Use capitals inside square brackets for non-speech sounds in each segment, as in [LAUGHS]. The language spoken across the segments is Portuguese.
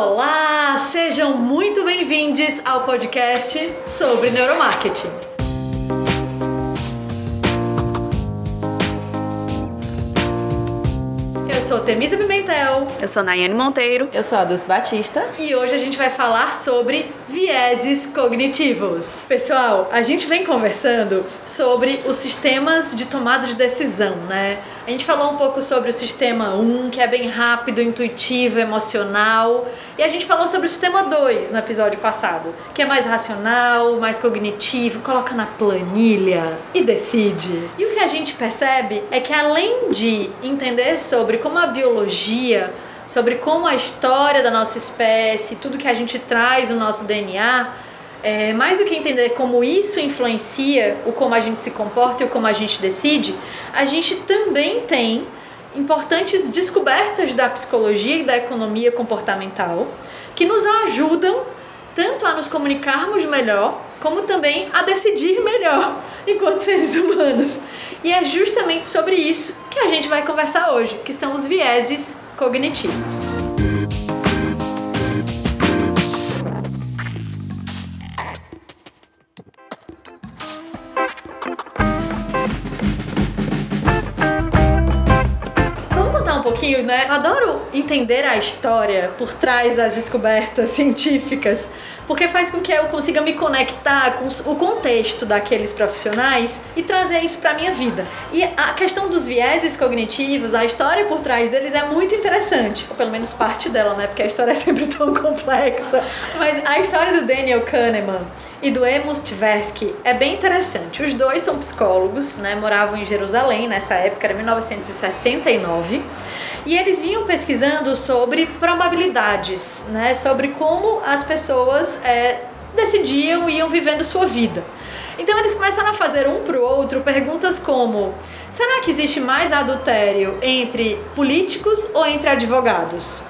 Olá, sejam muito bem-vindos ao podcast sobre neuromarketing. Eu sou Temisa Pimentel. Eu sou Nayane Monteiro. Eu sou a Dulce Batista. E hoje a gente vai falar sobre vieses cognitivos. Pessoal, a gente vem conversando sobre os sistemas de tomada de decisão, né? A gente falou um pouco sobre o sistema 1, que é bem rápido, intuitivo, emocional. E a gente falou sobre o sistema 2 no episódio passado, que é mais racional, mais cognitivo, coloca na planilha e decide. E o que a gente percebe é que além de entender sobre como a biologia, sobre como a história da nossa espécie, tudo que a gente traz no nosso DNA, é, mais do que entender como isso influencia o como a gente se comporta e o como a gente decide, a gente também tem importantes descobertas da psicologia e da economia comportamental que nos ajudam tanto a nos comunicarmos melhor, como também a decidir melhor [LAUGHS] enquanto seres humanos. E é justamente sobre isso que a gente vai conversar hoje, que são os vieses cognitivos. pouquinho, né? Adoro entender a história por trás das descobertas [LAUGHS] científicas, porque faz com que eu consiga me conectar com o contexto daqueles profissionais e trazer isso para minha vida. E a questão dos vieses cognitivos, a história por trás deles é muito interessante, ou pelo menos parte dela, né? Porque a história é sempre [LAUGHS] tão complexa. Mas a história do Daniel Kahneman e do Amos Tversky é bem interessante. Os dois são psicólogos, né? Moravam em Jerusalém nessa época, era 1969. E eles vinham pesquisando sobre probabilidades, né? Sobre como as pessoas é, decidiam e iam vivendo sua vida. Então eles começaram a fazer um para o outro perguntas como: será que existe mais adultério entre políticos ou entre advogados?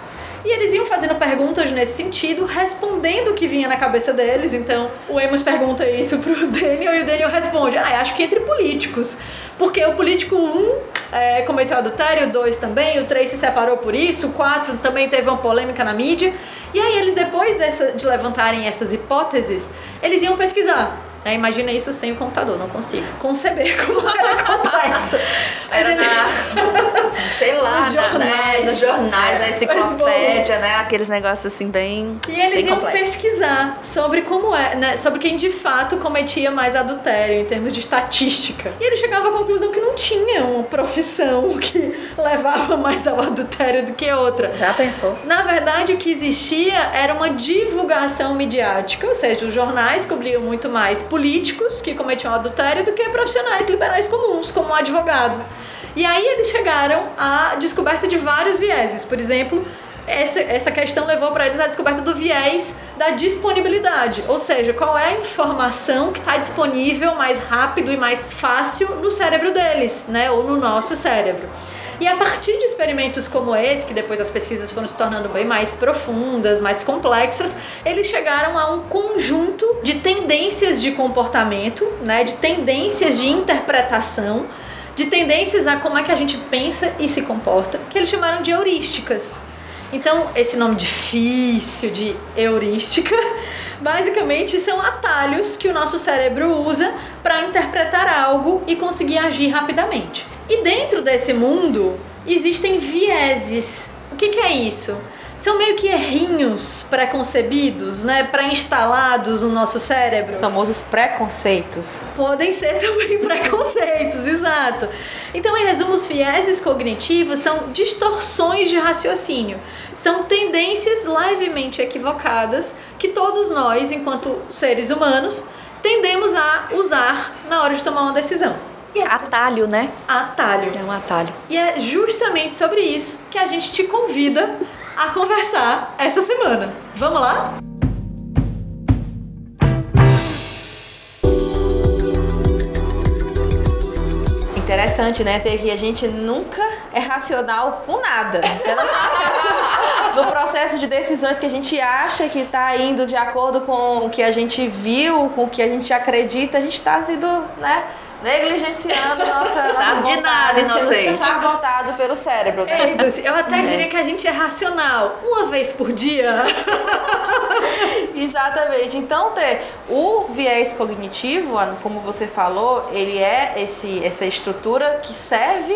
E eles iam fazendo perguntas nesse sentido, respondendo o que vinha na cabeça deles. Então, o Emos pergunta isso pro [LAUGHS] Daniel e o Daniel responde: Ah, acho que entre políticos. Porque o político 1 um, é, cometeu adultério, o 2 também, o 3 se separou por isso, o 4 também teve uma polêmica na mídia. E aí, eles, depois dessa, de levantarem essas hipóteses, eles iam pesquisar. É, imagina isso sem o computador, não consigo conceber [LAUGHS] como era complexo. [LAUGHS] era na, [LAUGHS] sei lá, nos jornais, na, nos jornais, na enciclopédia, né? Aqueles negócios assim bem. E eles bem iam complexo. pesquisar sobre como é, né? Sobre quem de fato cometia mais adultério em termos de estatística. E ele chegava à conclusão que não tinha uma profissão que levava mais ao adultério do que outra. Já pensou? Na verdade, o que existia era uma divulgação midiática, ou seja, os jornais cobriam muito mais políticos que cometiam adultério do que profissionais liberais comuns, como um advogado. E aí eles chegaram à descoberta de vários vieses. Por exemplo, essa, essa questão levou para eles a descoberta do viés da disponibilidade, ou seja, qual é a informação que está disponível mais rápido e mais fácil no cérebro deles, né, ou no nosso cérebro. E a partir de experimentos como esse, que depois as pesquisas foram se tornando bem mais profundas, mais complexas, eles chegaram a um conjunto de tendências de comportamento, né, de tendências de interpretação, de tendências a como é que a gente pensa e se comporta, que eles chamaram de heurísticas. Então, esse nome difícil de heurística, basicamente são atalhos que o nosso cérebro usa para interpretar algo e conseguir agir rapidamente. E dentro desse mundo existem vieses. O que, que é isso? São meio que errinhos pré-concebidos, né? Pré-instalados no nosso cérebro. Os famosos preconceitos. Podem ser [LAUGHS] também preconceitos, exato. Então, em resumo, os vieses cognitivos são distorções de raciocínio. São tendências levemente equivocadas que todos nós, enquanto seres humanos, tendemos a usar na hora de tomar uma decisão. Yes. Atalho, né? Atalho. É um atalho. E é justamente sobre isso que a gente te convida a conversar essa semana. Vamos lá? Interessante, né? Ter que a gente nunca é racional com nada. No processo, no processo de decisões que a gente acha que está indo de acordo com o que a gente viu, com o que a gente acredita, a gente está sendo, né? Negligenciando nossa, nossas de nada, sendo sabotado pelo cérebro. Ei, Dulce, eu até é. diria que a gente é racional, uma vez por dia. [LAUGHS] Exatamente. Então, ter o viés cognitivo, como você falou, ele é esse, essa estrutura que serve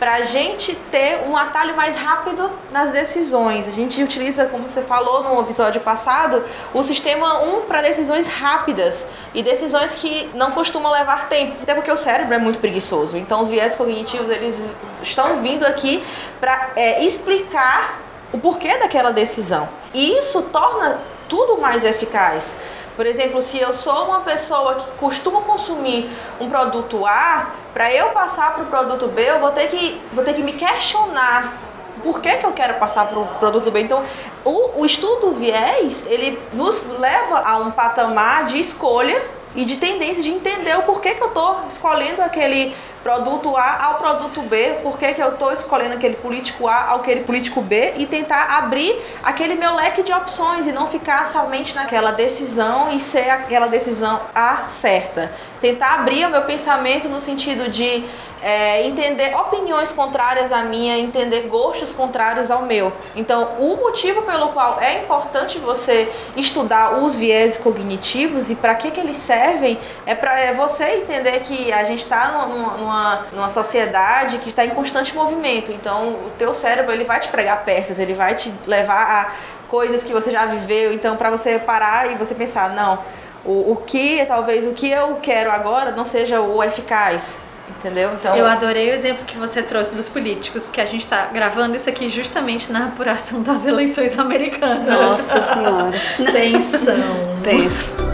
para a gente ter um atalho mais rápido nas decisões. A gente utiliza, como você falou no episódio passado, o sistema 1 para decisões rápidas e decisões que não costumam levar tempo, até porque o cérebro é muito preguiçoso. Então, os viés cognitivos eles estão vindo aqui para é, explicar o porquê daquela decisão. E isso torna tudo mais eficaz. Por exemplo, se eu sou uma pessoa que costuma consumir um produto A, para eu passar para o produto B, eu vou ter que, vou ter que me questionar por que, que eu quero passar para o produto B. Então, o, o estudo do viés, ele nos leva a um patamar de escolha e de tendência de entender o porquê que eu estou escolhendo aquele produto A ao produto B, por que, que eu estou escolhendo aquele político A ao aquele político B e tentar abrir aquele meu leque de opções e não ficar somente naquela decisão e ser aquela decisão A certa. Tentar abrir o meu pensamento no sentido de é, entender opiniões contrárias à minha, entender gostos contrários ao meu. Então, o motivo pelo qual é importante você estudar os viéses cognitivos e para que, que eles servem é para é você entender que a gente está numa, numa numa, numa sociedade que está em constante movimento. Então, o teu cérebro ele vai te pregar peças, ele vai te levar a coisas que você já viveu. Então, para você parar e você pensar, não, o, o que, talvez o que eu quero agora não seja o eficaz. Entendeu? Então, eu adorei o exemplo que você trouxe dos políticos, porque a gente está gravando isso aqui justamente na apuração das eleições americanas. Nossa Senhora. [LAUGHS] Tensão. Tenso.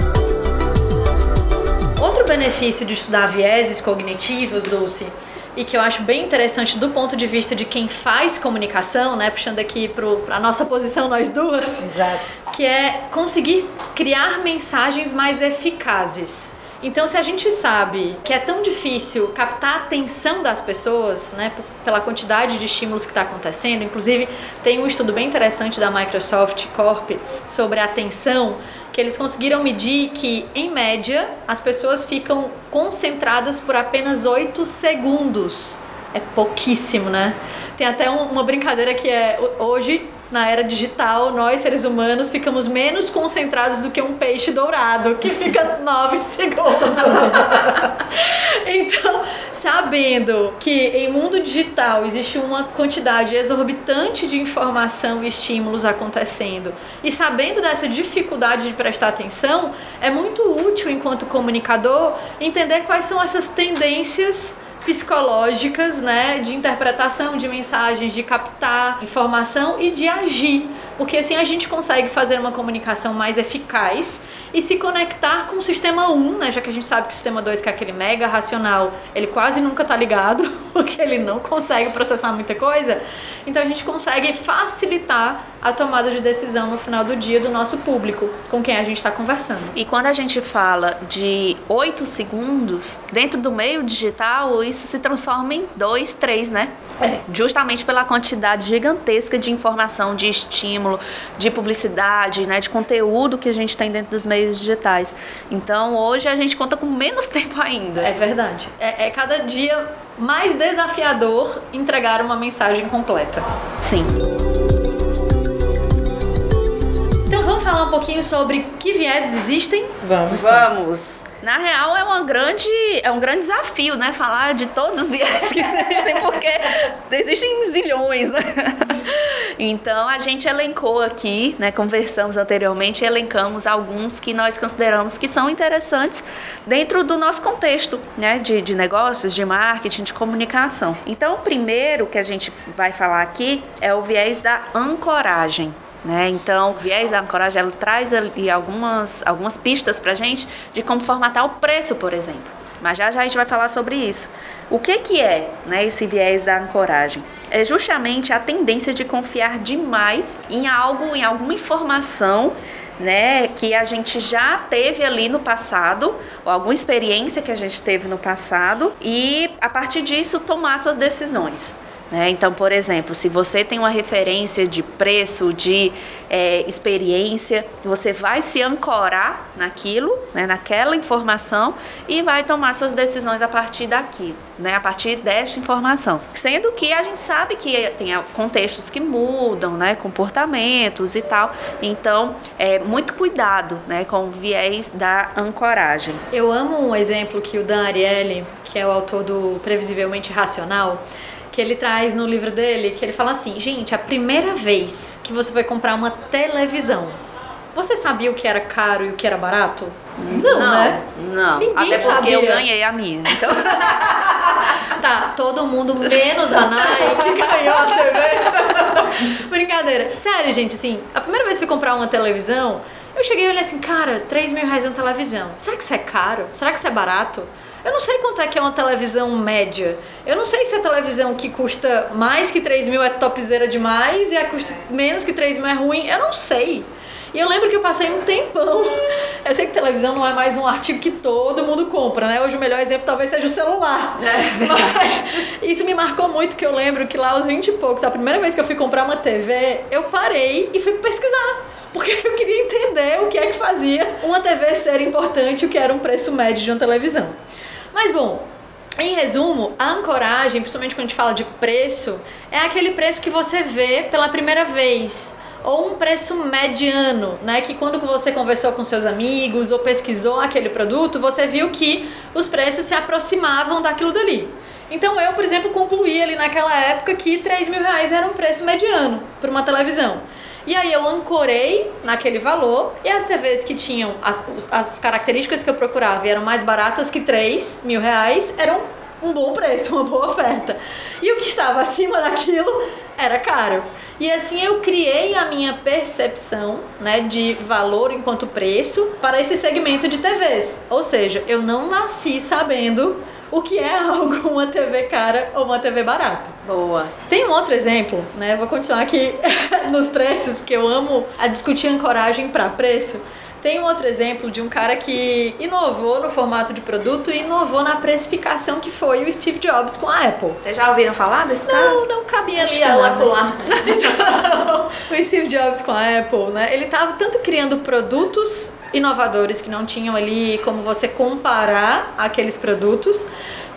Benefício de estudar vieses cognitivos, Dulce, e que eu acho bem interessante do ponto de vista de quem faz comunicação, né, puxando aqui para a nossa posição nós duas, Exato. que é conseguir criar mensagens mais eficazes. Então, se a gente sabe que é tão difícil captar a atenção das pessoas, né, pela quantidade de estímulos que está acontecendo, inclusive tem um estudo bem interessante da Microsoft Corp sobre a atenção, que eles conseguiram medir que, em média, as pessoas ficam concentradas por apenas 8 segundos. É pouquíssimo, né? Tem até um, uma brincadeira que é hoje na era digital, nós seres humanos ficamos menos concentrados do que um peixe dourado, que fica [LAUGHS] 9 segundos. [LAUGHS] então, sabendo que em mundo digital existe uma quantidade exorbitante de informação e estímulos acontecendo, e sabendo dessa dificuldade de prestar atenção, é muito útil enquanto comunicador entender quais são essas tendências psicológicas, né, de interpretação de mensagens, de captar informação e de agir, porque assim a gente consegue fazer uma comunicação mais eficaz e se conectar com o sistema 1, né? Já que a gente sabe que o sistema 2, que é aquele mega racional, ele quase nunca tá ligado, [LAUGHS] porque ele não consegue processar muita coisa. Então a gente consegue facilitar a tomada de decisão no final do dia do nosso público, com quem a gente está conversando. E quando a gente fala de 8 segundos, dentro do meio digital, isso se transforma em 2, 3, né? É. Justamente pela quantidade gigantesca de informação, de estímulo, de publicidade, né? De conteúdo que a gente tem dentro dos meios meios digitais. Então hoje a gente conta com menos [LAUGHS] tempo ainda. É verdade. É, é cada dia mais desafiador entregar uma mensagem completa. Sim. Falar um pouquinho sobre que vieses existem? Vamos. Vamos. Na real, é, uma grande, é um grande desafio, né? Falar de todos os [LAUGHS] viés que existem, porque existem zilhões, né? Então, a gente elencou aqui, né? Conversamos anteriormente, elencamos alguns que nós consideramos que são interessantes dentro do nosso contexto, né? De, de negócios, de marketing, de comunicação. Então, o primeiro que a gente vai falar aqui é o viés da ancoragem. Né? Então, o viés da ancoragem ela traz ali algumas, algumas pistas para gente de como formatar o preço, por exemplo. Mas já já a gente vai falar sobre isso. O que, que é né, esse viés da ancoragem? É justamente a tendência de confiar demais em algo, em alguma informação né, que a gente já teve ali no passado, ou alguma experiência que a gente teve no passado, e a partir disso tomar suas decisões. Né? Então, por exemplo, se você tem uma referência de preço, de é, experiência, você vai se ancorar naquilo, né, naquela informação e vai tomar suas decisões a partir daqui, né, a partir desta informação. Sendo que a gente sabe que tem contextos que mudam, né, comportamentos e tal. Então, é muito cuidado, né, com o viés da ancoragem. Eu amo um exemplo que o Dan Ariely, que é o autor do Previsivelmente Racional, que ele traz no livro dele, que ele fala assim, gente, a primeira vez que você vai comprar uma televisão, você sabia o que era caro e o que era barato? Não, não né? Não. Ninguém Até porque sabia. eu ganhei a minha. Então... [LAUGHS] tá, todo mundo menos a Nai [LAUGHS] que ganhou a TV. [LAUGHS] Brincadeira. Sério, gente, assim, a primeira vez que fui comprar uma televisão, eu cheguei e olhei assim, cara, 3 mil reais uma televisão. Será que isso é caro? Será que isso é barato? Eu não sei quanto é que é uma televisão média. Eu não sei se a televisão que custa mais que 3 mil é topzera demais e a custa menos que 3 mil é ruim. Eu não sei. E eu lembro que eu passei um tempão. Eu sei que televisão não é mais um artigo que todo mundo compra, né? Hoje o melhor exemplo talvez seja o celular. É, Mas isso me marcou muito, que eu lembro que lá aos 20 e poucos, a primeira vez que eu fui comprar uma TV, eu parei e fui pesquisar porque eu queria entender o que é que fazia uma TV ser importante, o que era um preço médio de uma televisão. Mas bom, em resumo, a ancoragem, principalmente quando a gente fala de preço, é aquele preço que você vê pela primeira vez ou um preço mediano, né? Que quando você conversou com seus amigos ou pesquisou aquele produto, você viu que os preços se aproximavam daquilo dali. Então eu, por exemplo, concluí ali naquela época que 3 mil reais era um preço mediano para uma televisão. E aí eu ancorei naquele valor e as TVs que tinham as, as características que eu procurava e eram mais baratas que 3 mil reais eram um bom preço, [LAUGHS] uma boa oferta. E o que estava acima daquilo era caro. E assim eu criei a minha percepção né, de valor enquanto preço para esse segmento de TVs. Ou seja, eu não nasci sabendo o que é [LAUGHS] algo uma TV cara ou uma TV barata. Boa. Tem um outro exemplo, né? Vou continuar aqui [LAUGHS] nos preços, porque eu amo a discutir ancoragem para preço. Tem um outro exemplo de um cara que inovou no formato de produto e inovou na precificação que foi o Steve Jobs com a Apple. Vocês já ouviram falar desse cara? Não, não cabia ali a lacular. [LAUGHS] então, o Steve Jobs com a Apple, né? Ele estava tanto criando produtos inovadores que não tinham ali como você comparar aqueles produtos.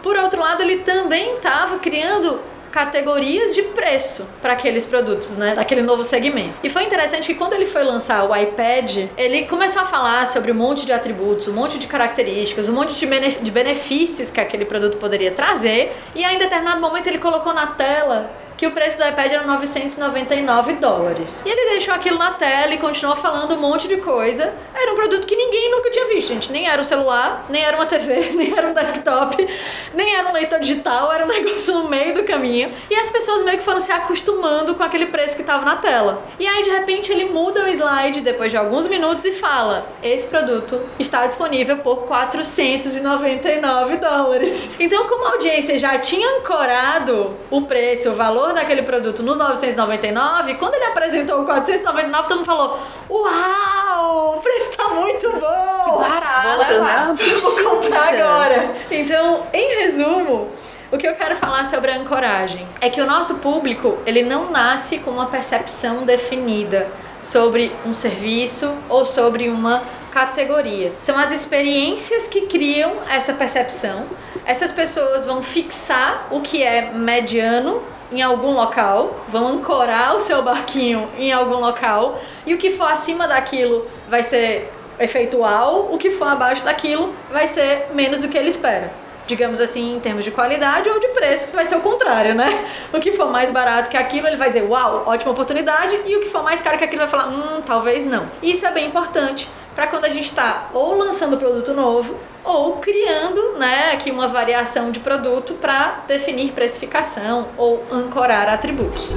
Por outro lado, ele também estava criando categorias de preço para aqueles produtos, né, daquele novo segmento. E foi interessante que quando ele foi lançar o iPad, ele começou a falar sobre um monte de atributos, um monte de características, um monte de benefícios que aquele produto poderia trazer, e aí, em determinado momento ele colocou na tela que o preço do iPad era 999 dólares. E ele deixou aquilo na tela e continuou falando um monte de coisa. Era um produto que ninguém nunca tinha visto, gente. Nem era um celular, nem era uma TV, [LAUGHS] nem era um desktop, nem era um leitor digital, era um [LAUGHS] negócio no meio do caminho. E as pessoas meio que foram se acostumando com aquele preço que estava na tela. E aí, de repente, ele muda o slide depois de alguns minutos e fala: Esse produto está disponível por 499 dólares. Então, como a audiência já tinha ancorado o preço, o valor valor daquele produto nos 999, quando ele apresentou o 499, todo mundo falou: Uau, o preço tá muito bom! Que barato, né? Vou comprar agora. Então, em resumo, o que eu quero falar sobre a ancoragem é que o nosso público, ele não nasce com uma percepção definida sobre um serviço ou sobre uma categoria. São as experiências que criam essa percepção. Essas pessoas vão fixar o que é mediano em algum local, vão ancorar o seu barquinho em algum local e o que for acima daquilo vai ser efeitual, o que for abaixo daquilo vai ser menos do que ele espera. Digamos assim, em termos de qualidade ou de preço, vai ser o contrário, né? O que for mais barato que aquilo, ele vai dizer, uau, ótima oportunidade, e o que for mais caro que aquilo, vai falar, hum, talvez não. Isso é bem importante para quando a gente está ou lançando produto novo ou criando, né, aqui uma variação de produto para definir precificação ou ancorar atributos.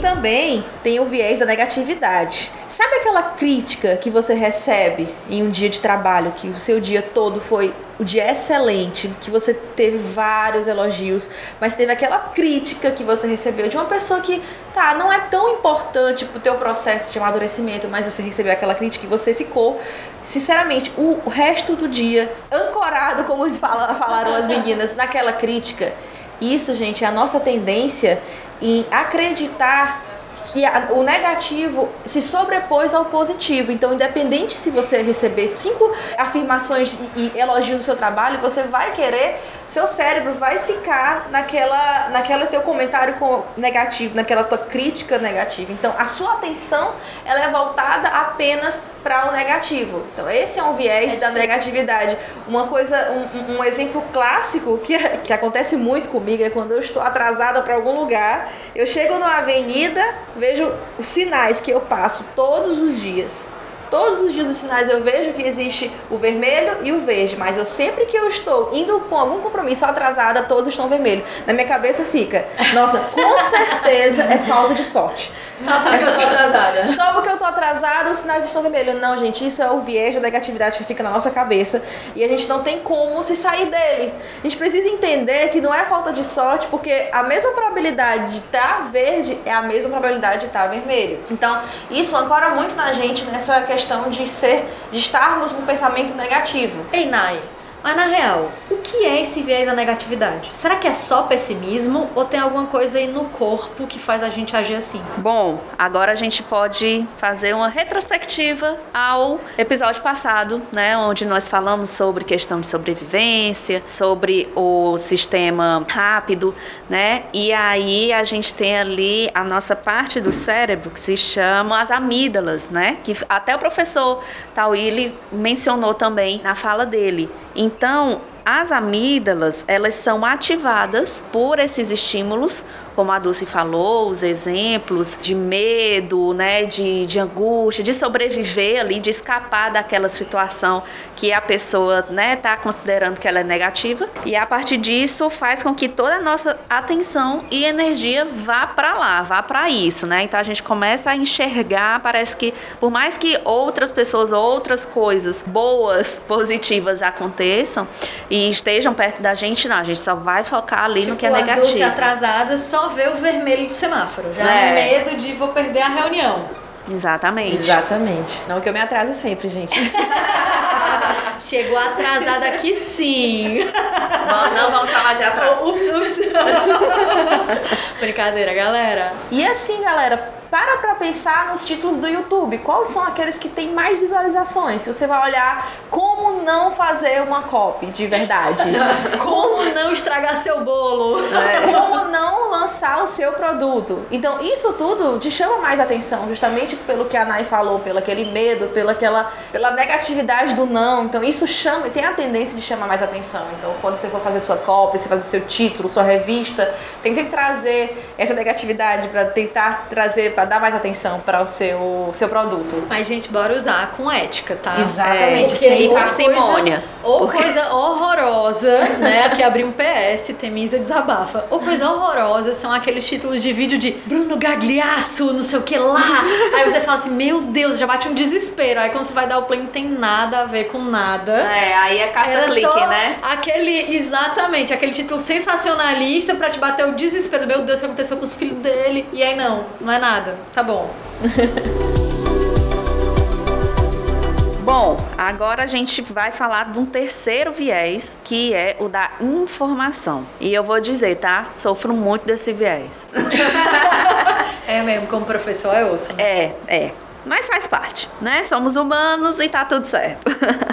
Também tem o viés da negatividade. Sabe aquela crítica que você recebe em um dia de trabalho, que o seu dia todo foi o dia excelente, que você teve vários elogios, mas teve aquela crítica que você recebeu de uma pessoa que, tá, não é tão importante pro teu processo de amadurecimento, mas você recebeu aquela crítica e você ficou, sinceramente, o resto do dia ancorado, como [LAUGHS] falaram as meninas, naquela crítica Isso, gente, é a nossa tendência em acreditar que o negativo se sobrepôs ao positivo. Então, independente se você receber cinco afirmações e, elogios do seu trabalho, você vai querer, seu cérebro vai ficar naquela, naquela teu comentário com, negativo, naquela tua crítica negativa. Então, a sua atenção ela é voltada apenas para o negativo. Então, esse é um viés é da negatividade. Uma coisa, um, um, exemplo clássico que, [LAUGHS] que acontece muito comigo é quando eu estou atrasada para algum lugar, eu chego numa avenida, vejo os sinais que eu passo todos os dias Todos os dias os sinais eu vejo que existe o vermelho e o verde, mas eu sempre que eu estou indo com algum compromisso atrasada, todos estão vermelhos. Na minha cabeça fica, nossa, com [LAUGHS] certeza é falta de sorte. Só porque eu tô atrasada. Só porque eu tô atrasada, os sinais estão vermelhos. Não, gente, isso é o viés da negatividade que fica na nossa cabeça e a gente não tem como se sair dele. A gente precisa entender que não é falta de sorte, porque a mesma probabilidade de estar tá verde é a mesma probabilidade de estar tá vermelho. Então, isso ancora muito na gente nessa questão questão de ser, de estarmos com pensamento negativo. Ei, Nai, mas na real, o que é esse viés da negatividade? Será que é só pessimismo ou tem alguma coisa aí no corpo que faz a gente agir assim? Bom, agora a gente pode fazer uma retrospectiva ao episódio passado, né, onde nós falamos sobre questão de sobrevivência, sobre o sistema rápido, né? E aí a gente tem ali a nossa parte do cérebro que se chama as amígdalas, né? Que até o professor Tawili mencionou também na fala dele. As amígdalas, elas são ativadas por esses estímulos como a Dulce falou, os exemplos de medo, né, de, de angústia, de sobreviver ali, de escapar daquela situação que a pessoa né, tá considerando que ela é negativa. E a partir disso faz com que toda a nossa atenção e energia vá para lá, vá para isso, né? Então a gente começa a enxergar, parece que por mais que outras pessoas, outras coisas boas, positivas aconteçam e estejam perto da gente, não, a gente só vai focar ali tipo, no que é negativo. A Dulce atrasada só vê o vermelho do semáforo. Já é, é medo de vou perder a reunião. Exatamente. Exatamente. Não que eu me atrase sempre, gente. [LAUGHS] Chegou atrasada aqui sim. Não, não vamos falar de atraso. Ups, ups. [LAUGHS] Brincadeira, galera. E assim, galera, para para pensar nos títulos do YouTube. Quais são aqueles que têm mais visualizações? Se você vai olhar como não fazer uma copy de verdade. [LAUGHS] como não estragar seu bolo. É. [LAUGHS] Como não lançar o seu produto. Então, isso tudo te chama mais atenção, justamente pelo que a Nai falou, pelo aquele medo, pela, aquela, pela negatividade do não. Então, isso chama, tem a tendência de chamar mais atenção. Então, quando você for fazer sua copy, você fazer seu título, sua revista, tente trazer essa negatividade para tentar trazer para dar mais atenção para o seu, seu produto. Mas, gente, bora usar com ética, tá? Exatamente. É, sem parcimônia. Ou porque... coisa horrorosa, [LAUGHS] né? Aqui abri um PS, Temisa desabafa. Ou coisa horrorosa são aqueles títulos de vídeo de Bruno Gagliasso, não sei o que lá. [LAUGHS] Aí você fala assim, meu Deus, já bate um desespero. Aí quando você vai dar o play, não tem nada a ver com nada. É, aí é caça-clique, né? Aquele, exatamente, aquele título sensacionalista pra te bater o desespero. Meu Deus, o que aconteceu com os filhos dele? E aí não, não é nada. Tá bom. [LAUGHS] Bom, agora a gente vai falar de um terceiro viés, que é o da informação. E eu vou dizer, tá? Sofro muito desse viés. [LAUGHS] é mesmo, como professor é osso. Né? É, é. Mas faz parte, né? Somos humanos e tá tudo certo.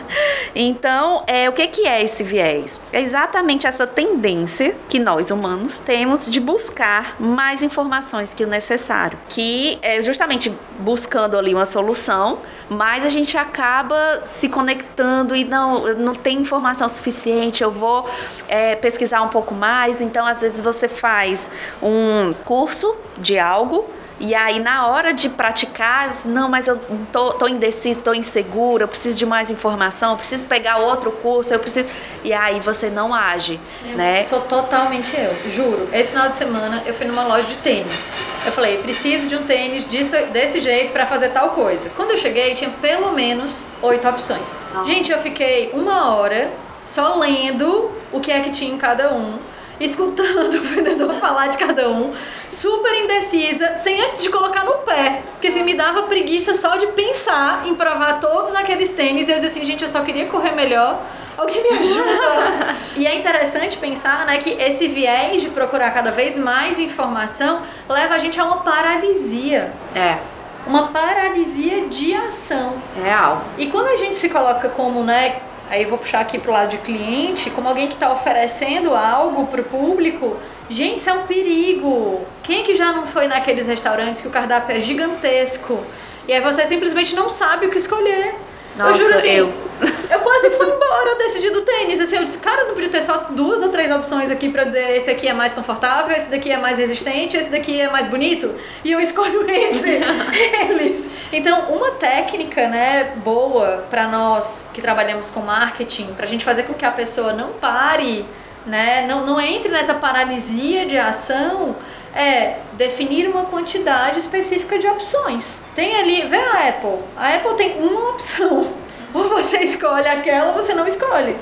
[LAUGHS] então, é, o que, que é esse viés? É exatamente essa tendência que nós humanos temos de buscar mais informações que o necessário. Que é justamente buscando ali uma solução, mas a gente acaba se conectando e não, não tem informação suficiente, eu vou é, pesquisar um pouco mais. Então, às vezes, você faz um curso de algo e aí, na hora de praticar, não, mas eu tô, tô indeciso, tô insegura, eu preciso de mais informação, eu preciso pegar outro curso, eu preciso. E aí você não age, eu né? Sou totalmente eu, juro. Esse final de semana eu fui numa loja de tênis. Eu falei, preciso de um tênis disso, desse jeito para fazer tal coisa. Quando eu cheguei, tinha pelo menos oito opções. Nossa. Gente, eu fiquei uma hora só lendo o que é que tinha em cada um escutando o vendedor falar de cada um, super indecisa, sem antes de colocar no pé. Porque assim, me dava preguiça só de pensar em provar todos aqueles tênis. E eu dizia assim, gente, eu só queria correr melhor Alguém me [LAUGHS] ajuda! e é interessante pensar né, que esse viés de procurar cada vez mais informação leva a gente a uma paralisia. É. Uma paralisia de ação. Real. E quando a gente se coloca como, né, aí eu vou puxar aqui pro lado de cliente, como alguém que está oferecendo algo pro público, gente, isso é um perigo. Quem que já não foi naqueles restaurantes que o cardápio é gigantesco e aí você simplesmente não sabe o que escolher? Nossa, eu juro assim, eu. eu quase fui [LAUGHS] embora decidido tênis. Assim, eu disse, cara, não podia ter só duas ou três opções aqui pra dizer esse aqui é mais confortável, esse daqui é mais resistente, esse daqui é mais bonito. E eu escolho [LAUGHS] entre [LAUGHS] eles. Então, uma técnica, né, boa pra nós que trabalhamos com marketing, pra gente fazer com que a pessoa não pare, né, não, não entre nessa paralisia de ação, é definir uma quantidade específica de opções. Tem ali, vê a Apple. A Apple tem uma opção. Ou você [LAUGHS] escolhe aquela ou você não escolhe.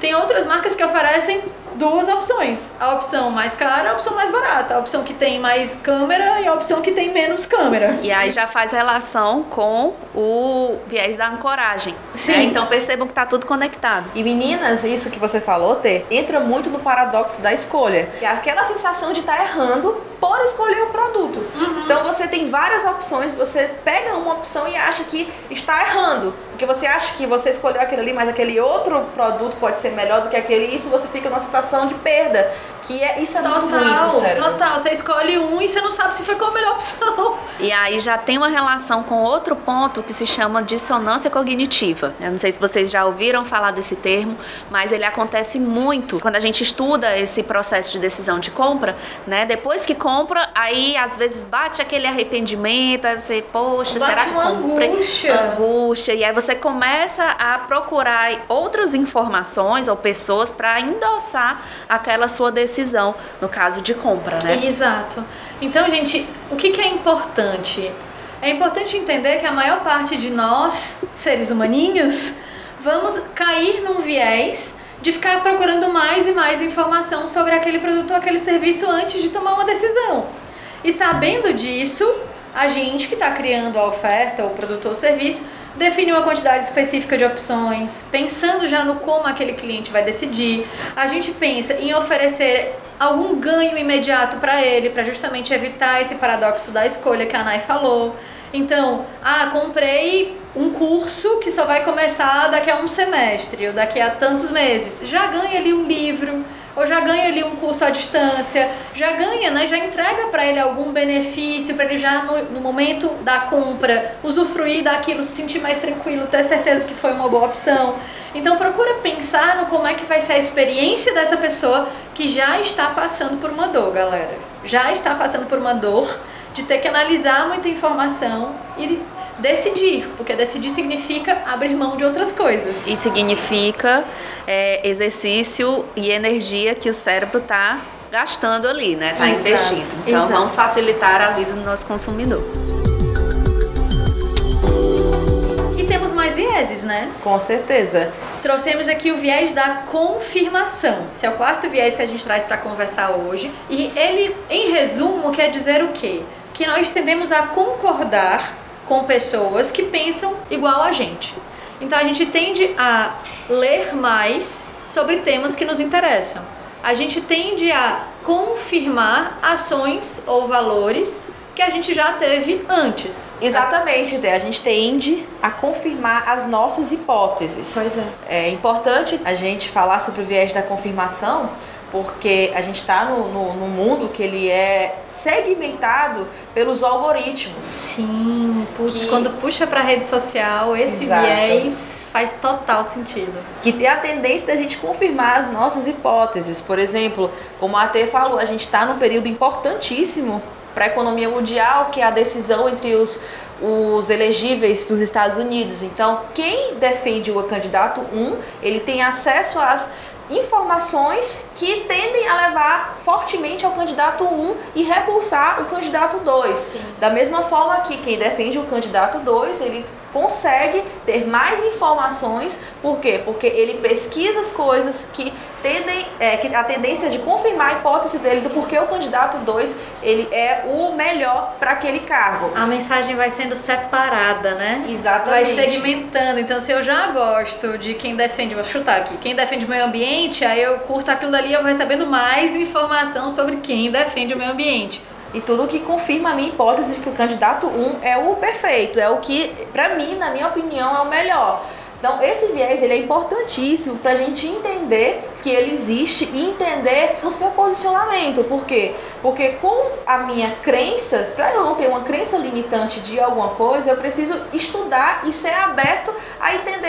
Tem outras marcas que oferecem duas opções. A opção mais cara, a opção mais barata. A opção que tem mais câmera e a opção que tem menos câmera. E aí já faz relação com o viés da ancoragem. Sim. né? Então percebam que tá tudo conectado. E meninas, isso que você falou, Tê, entra muito no paradoxo da escolha. É aquela sensação de estar errando por escolher o produto. Então você tem várias opções, você pega uma opção e acha que está errando. Porque você acha que você escolheu aquele ali, mas aquele outro produto pode ser melhor do que aquele, e isso você fica numa sensação de perda. Que é, isso é muito ruim pro Total, cérebro. total. Você escolhe um e você não sabe se foi qual a melhor opção. E aí já tem uma relação com outro ponto que se chama dissonância cognitiva. Eu não sei se vocês já ouviram falar desse termo, mas ele acontece muito quando a gente estuda esse processo de decisão de compra, né? Depois que compra, aí às vezes bate aquele arrependimento, aí você, poxa, Bate será que uma comprei? angústia. Angústia. E aí você começa a procurar outras informações ou pessoas para endossar aquela sua decisão, no caso de compra, né? Exato. Então, gente, o que, que é importante? É importante entender que a maior parte de nós, seres humaninhos, vamos cair num viés de ficar procurando mais e mais informação sobre aquele produto ou aquele serviço antes de tomar uma decisão. E sabendo disso, a gente que está criando a oferta, o produto ou serviço, define uma quantidade específica de opções, pensando já no como aquele cliente vai decidir. A gente pensa em oferecer algum ganho imediato para ele, para justamente evitar esse paradoxo da escolha que a Nai falou. Então, ah, comprei um curso que só vai começar daqui a um semestre ou daqui a tantos meses. Já ganha ali um livro, ou já ganha ali um curso à distância, já ganha, né? Já entrega para ele algum benefício, para ele já no, no momento da compra usufruir daquilo, se sentir mais tranquilo, ter certeza que foi uma boa opção. Então procura pensar no como é que vai ser a experiência dessa pessoa que já está passando por uma dor, galera. Já está passando por uma dor de ter que analisar muita informação e decidir, porque decidir significa abrir mão de outras coisas. E significa é, exercício e energia que o cérebro está gastando ali, né? Tá Exato, investindo. Então exato. vamos facilitar a vida do nosso consumidor. E temos mais vieses, né? Com certeza. Trouxemos aqui o viés da confirmação. Esse é o quarto viés que a gente traz para conversar hoje. E ele, em resumo, quer dizer o quê? Que nós tendemos a concordar com pessoas que pensam igual a gente. Então a gente tende a ler mais sobre temas que nos interessam. A gente tende a confirmar ações ou valores que a gente já teve antes. Exatamente. A gente tende a confirmar as nossas hipóteses. Pois é. É importante a gente falar sobre o viés da confirmação, porque a gente está no, no, no mundo que ele é segmentado pelos algoritmos. Sim, putz, Que- quando puxa pra rede social, esse Exato. viés faz total sentido. que tem a tendência da gente confirmar as nossas hipóteses. Por exemplo, como a AT falou, a gente está num período importantíssimo para a economia mundial, que é a decisão entre os, os elegíveis dos Estados Unidos. Então, quem defende o candidato 1, ele tem acesso às informações que tendem a levar fortemente ao candidato 1 e repulsar o candidato 2. Da mesma forma que quem defende o candidato 2, ele consegue ter mais informações, por quê? Porque ele pesquisa as coisas que tendem, é, que a tendência é de confirmar a hipótese dele do porquê o candidato 2 ele é o melhor para aquele cargo. A mensagem vai sendo separada, né? Exatamente. Vai segmentando. Então, se eu já gosto de quem defende, vou chutar aqui, quem defende o meio ambiente, aí eu curto aquilo dali, eu vou recebendo mais informação sobre quem defende o meio ambiente. E tudo que confirma a minha hipótese de que o candidato 1 um é o perfeito, é o que, para mim, na minha opinião, é o melhor. Então, esse viés ele é importantíssimo para a gente entender que ele existe e entender o seu posicionamento. Por quê? Porque com a minha crença, para eu não ter uma crença limitante de alguma coisa, eu preciso estudar e ser aberto a entender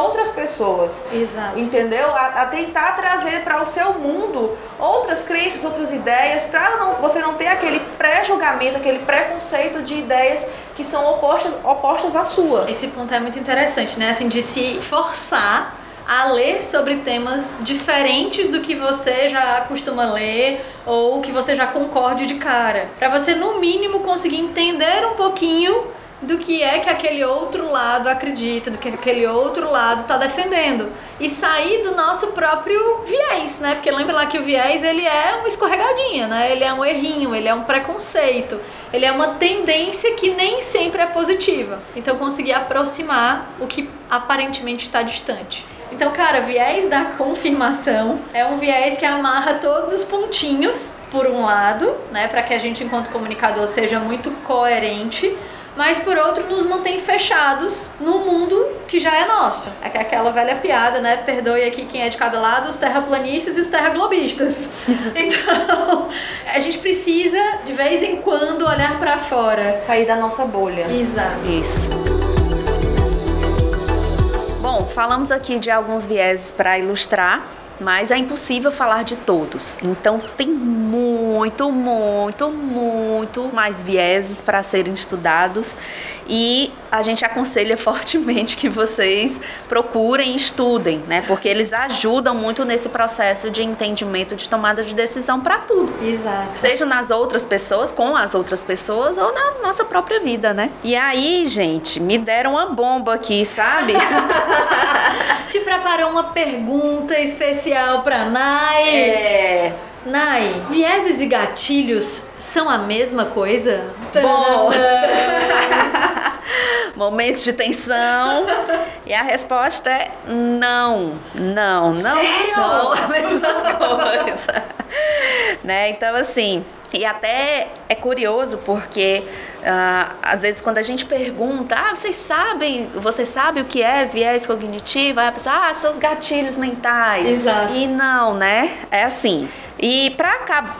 outras pessoas. Exato. Entendeu? A, a tentar trazer para o seu mundo outras crenças, outras ideias, para não, você não ter aquele pré-julgamento, aquele preconceito de ideias que são opostas, opostas à sua. Esse ponto é muito interessante, né? Assim, de se forçar a ler sobre temas diferentes do que você já costuma ler ou que você já concorde de cara. Para você, no mínimo, conseguir entender um pouquinho do que é que aquele outro lado acredita, do que aquele outro lado está defendendo e sair do nosso próprio viés, né? Porque lembra lá que o viés ele é uma escorregadinha, né? Ele é um errinho, ele é um preconceito, ele é uma tendência que nem sempre é positiva. Então conseguir aproximar o que aparentemente está distante. Então, cara, viés da confirmação é um viés que amarra todos os pontinhos por um lado, né, para que a gente enquanto comunicador seja muito coerente mas por outro nos mantém fechados no mundo que já é nosso. É aquela velha piada, né? Perdoe aqui quem é de cada lado, os terraplanistas e os terraglobistas. [LAUGHS] então, a gente precisa de vez em quando olhar para fora, sair da nossa bolha. Exato. Isso. Bom, falamos aqui de alguns vieses para ilustrar mas é impossível falar de todos. Então tem muito, muito, muito mais vieses para serem estudados e a gente aconselha [LAUGHS] fortemente que vocês procurem e estudem, né? Porque eles ajudam muito nesse processo de entendimento, de tomada de decisão para tudo. Exato. Seja nas outras pessoas, com as outras pessoas ou na nossa própria vida, né? E aí, gente, me deram uma bomba aqui, sabe? [LAUGHS] Te preparou uma pergunta especial para Nai. É. Nai, vieses e gatilhos são a mesma coisa? Bom, [LAUGHS] momentos de tensão. E a resposta é não, não, não Sério? são a mesma coisa. [LAUGHS] né? Então, assim, e até é curioso porque uh, às vezes quando a gente pergunta, ah, vocês sabem, você sabe o que é viés cognitivo? Aí a pessoa, ah, são os gatilhos mentais. Exato. E não, né? É assim. E para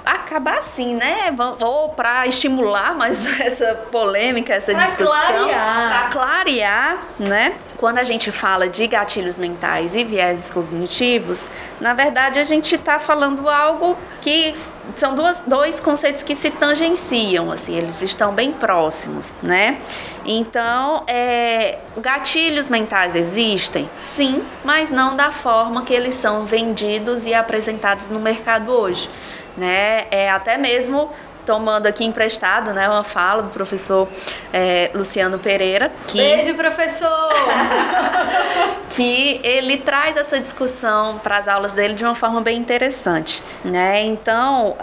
acabar assim, né? Ou para estimular mais [LAUGHS] essa polêmica, essa pra discussão. Clarear. Para clarear, né? Quando a gente fala de gatilhos mentais e vieses cognitivos, na verdade a gente está falando algo que são duas, dois conceitos que se tangenciam, assim, eles estão bem próximos, né? Então, é, gatilhos mentais existem? Sim, mas não da forma que eles são vendidos e apresentados no mercado hoje. Né? É até mesmo tomando aqui emprestado, né, uma fala do professor é, Luciano Pereira. Que, Beijo, professor! [LAUGHS] que ele traz essa discussão para as aulas dele de uma forma bem interessante, né? Então,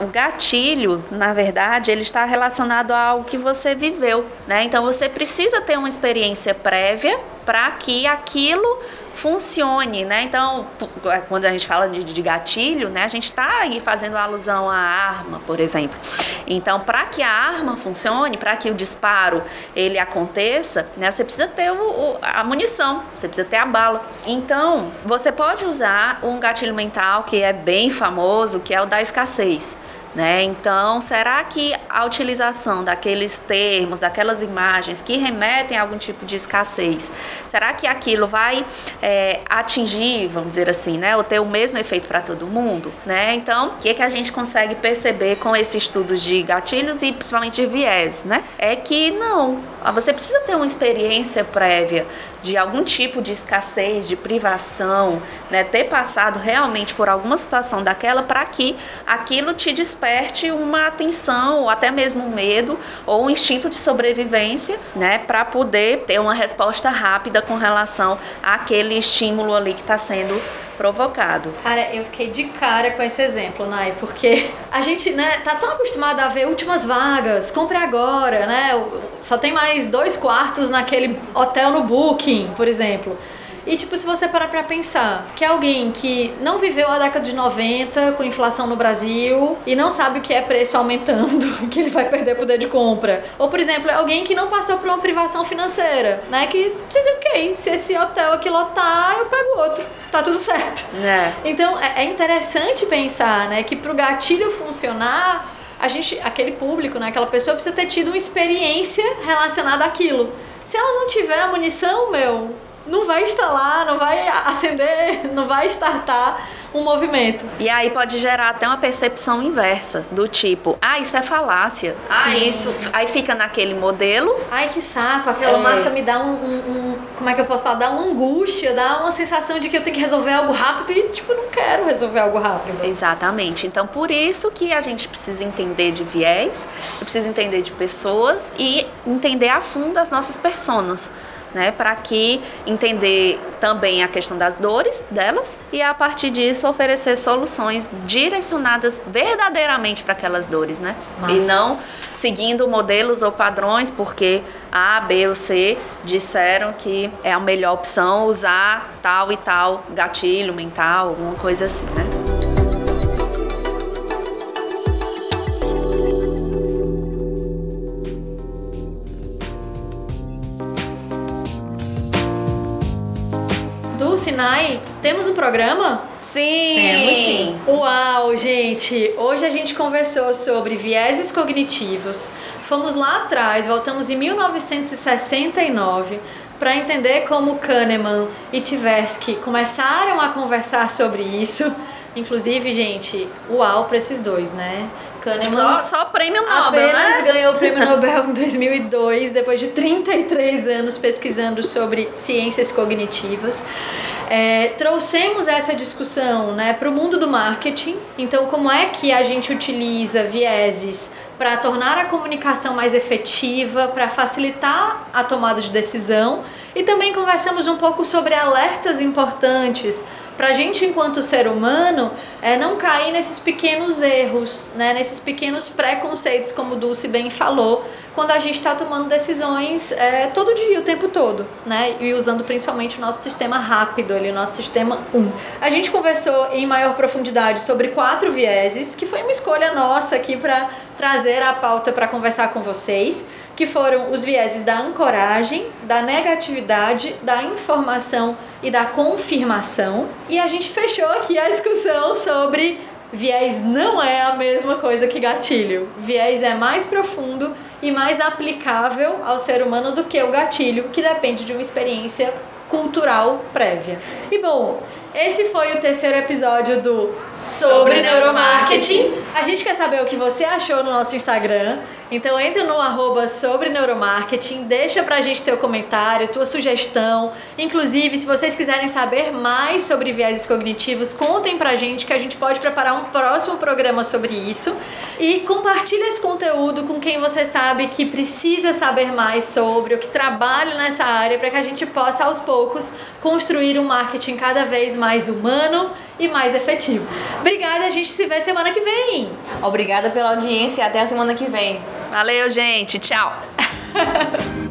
o gatilho, na verdade, ele está relacionado a algo que você viveu, né? Então, você precisa ter uma experiência prévia para que aquilo funcione, né? Então, é, quando a gente fala de, de gatilho, né, a gente está aí fazendo alusão à arma, por exemplo. Então, para que a arma funcione, para que o disparo ele aconteça, né, você precisa ter o, o, a munição, você precisa ter a bala. Então, você pode usar um gatilho mental que é bem famoso, que é o da escassez. Né? Então, será que a utilização daqueles termos, daquelas imagens que remetem a algum tipo de escassez, será que aquilo vai é, atingir, vamos dizer assim, né, ou ter o mesmo efeito para todo mundo? Né? Então, o que, que a gente consegue perceber com esse estudo de gatilhos e principalmente de viés? Né? É que não, você precisa ter uma experiência prévia de algum tipo de escassez, de privação, né? ter passado realmente por alguma situação daquela para que aquilo te desperte uma atenção, ou até mesmo um medo, ou um instinto de sobrevivência, né, para poder ter uma resposta rápida com relação àquele estímulo ali que está sendo provocado. Cara, eu fiquei de cara com esse exemplo, Nai, porque a gente, né, tá tão acostumado a ver últimas vagas, compre agora, né? Só tem mais dois quartos naquele hotel no Booking, por exemplo. E, tipo, se você parar pra pensar que alguém que não viveu a década de 90 com inflação no Brasil e não sabe o que é preço aumentando, [LAUGHS] que ele vai perder poder de compra. Ou, por exemplo, é alguém que não passou por uma privação financeira, né? Que diz, ok, se esse hotel aqui lotar, eu pego outro. Tá tudo certo. É. Então, é é interessante pensar, né, que pro gatilho funcionar, a gente, aquele público, né, aquela pessoa precisa ter tido uma experiência relacionada àquilo. Se ela não tiver a munição, meu, não vai instalar, não vai acender, [LAUGHS] não vai startar um movimento. E aí pode gerar até uma percepção inversa, do tipo, ah, isso é falácia. Ah, Sim. isso. Aí fica naquele modelo. Ai, que saco, aquela É. marca me dá um, um- um- Como é que eu posso falar? Dá uma angústia, dá uma sensação de que eu tenho que resolver algo rápido e, tipo, não quero resolver algo rápido. Exatamente. Então, por isso que a gente precisa entender de viés, precisa entender de pessoas e entender a fundo as nossas personas. Né, para que entender também a questão das dores delas e a partir disso oferecer soluções direcionadas verdadeiramente para aquelas dores, né? Massa. E não seguindo modelos ou padrões porque A, B ou C disseram que é a melhor opção usar tal e tal gatilho mental, alguma coisa assim, né? Sinai, temos um programa? Sim! Temos sim. Uau, gente! Hoje a gente conversou sobre vieses cognitivos. Fomos lá atrás, voltamos em 1969 para entender como Kahneman e Tversky começaram a conversar sobre isso. Inclusive, gente, uau para esses dois, né? Kahneman Só, só prêmio Nobel, apenas né? ganhou o prêmio [LAUGHS] Nobel em 2002, depois de 33 anos pesquisando sobre ciências cognitivas. É, trouxemos essa discussão né, para o mundo do marketing. Então, como é que a gente utiliza vieses para tornar a comunicação mais efetiva, para facilitar a tomada de decisão? E também conversamos um pouco sobre alertas importantes para a gente, enquanto ser humano, é, não cair nesses pequenos erros, né, nesses pequenos preconceitos, como Dulce bem falou, quando a gente está tomando decisões é, todo dia, o tempo todo, né, e usando principalmente o nosso sistema rápido, ali, o nosso sistema 1. A gente conversou em maior profundidade sobre quatro vieses, que foi uma escolha nossa aqui para trazer a pauta para conversar com vocês, que foram os vieses da ancoragem, da negatividade, da informação e da confirmação. E a gente fechou aqui a discussão sobre viés não é a mesma coisa que gatilho. Viés é mais profundo e mais aplicável ao ser humano do que o gatilho, que depende de uma experiência cultural prévia. E bom, esse foi o terceiro episódio do Sobre Neuromarketing. A gente quer saber o que você achou no nosso Instagram. Então entra no arroba sobre neuromarketing, deixa pra gente teu comentário, tua sugestão. Inclusive, se vocês quiserem saber mais sobre vieses cognitivos, contem pra gente que a gente pode preparar um próximo programa sobre isso. E compartilha esse conteúdo com quem você sabe que precisa saber mais sobre, ou que trabalha nessa área, para que a gente possa aos poucos construir um marketing cada vez mais humano e mais efetivo. Obrigada, a gente se vê semana que vem. Obrigada pela audiência e até a semana que vem. Valeu, gente. Tchau. [LAUGHS]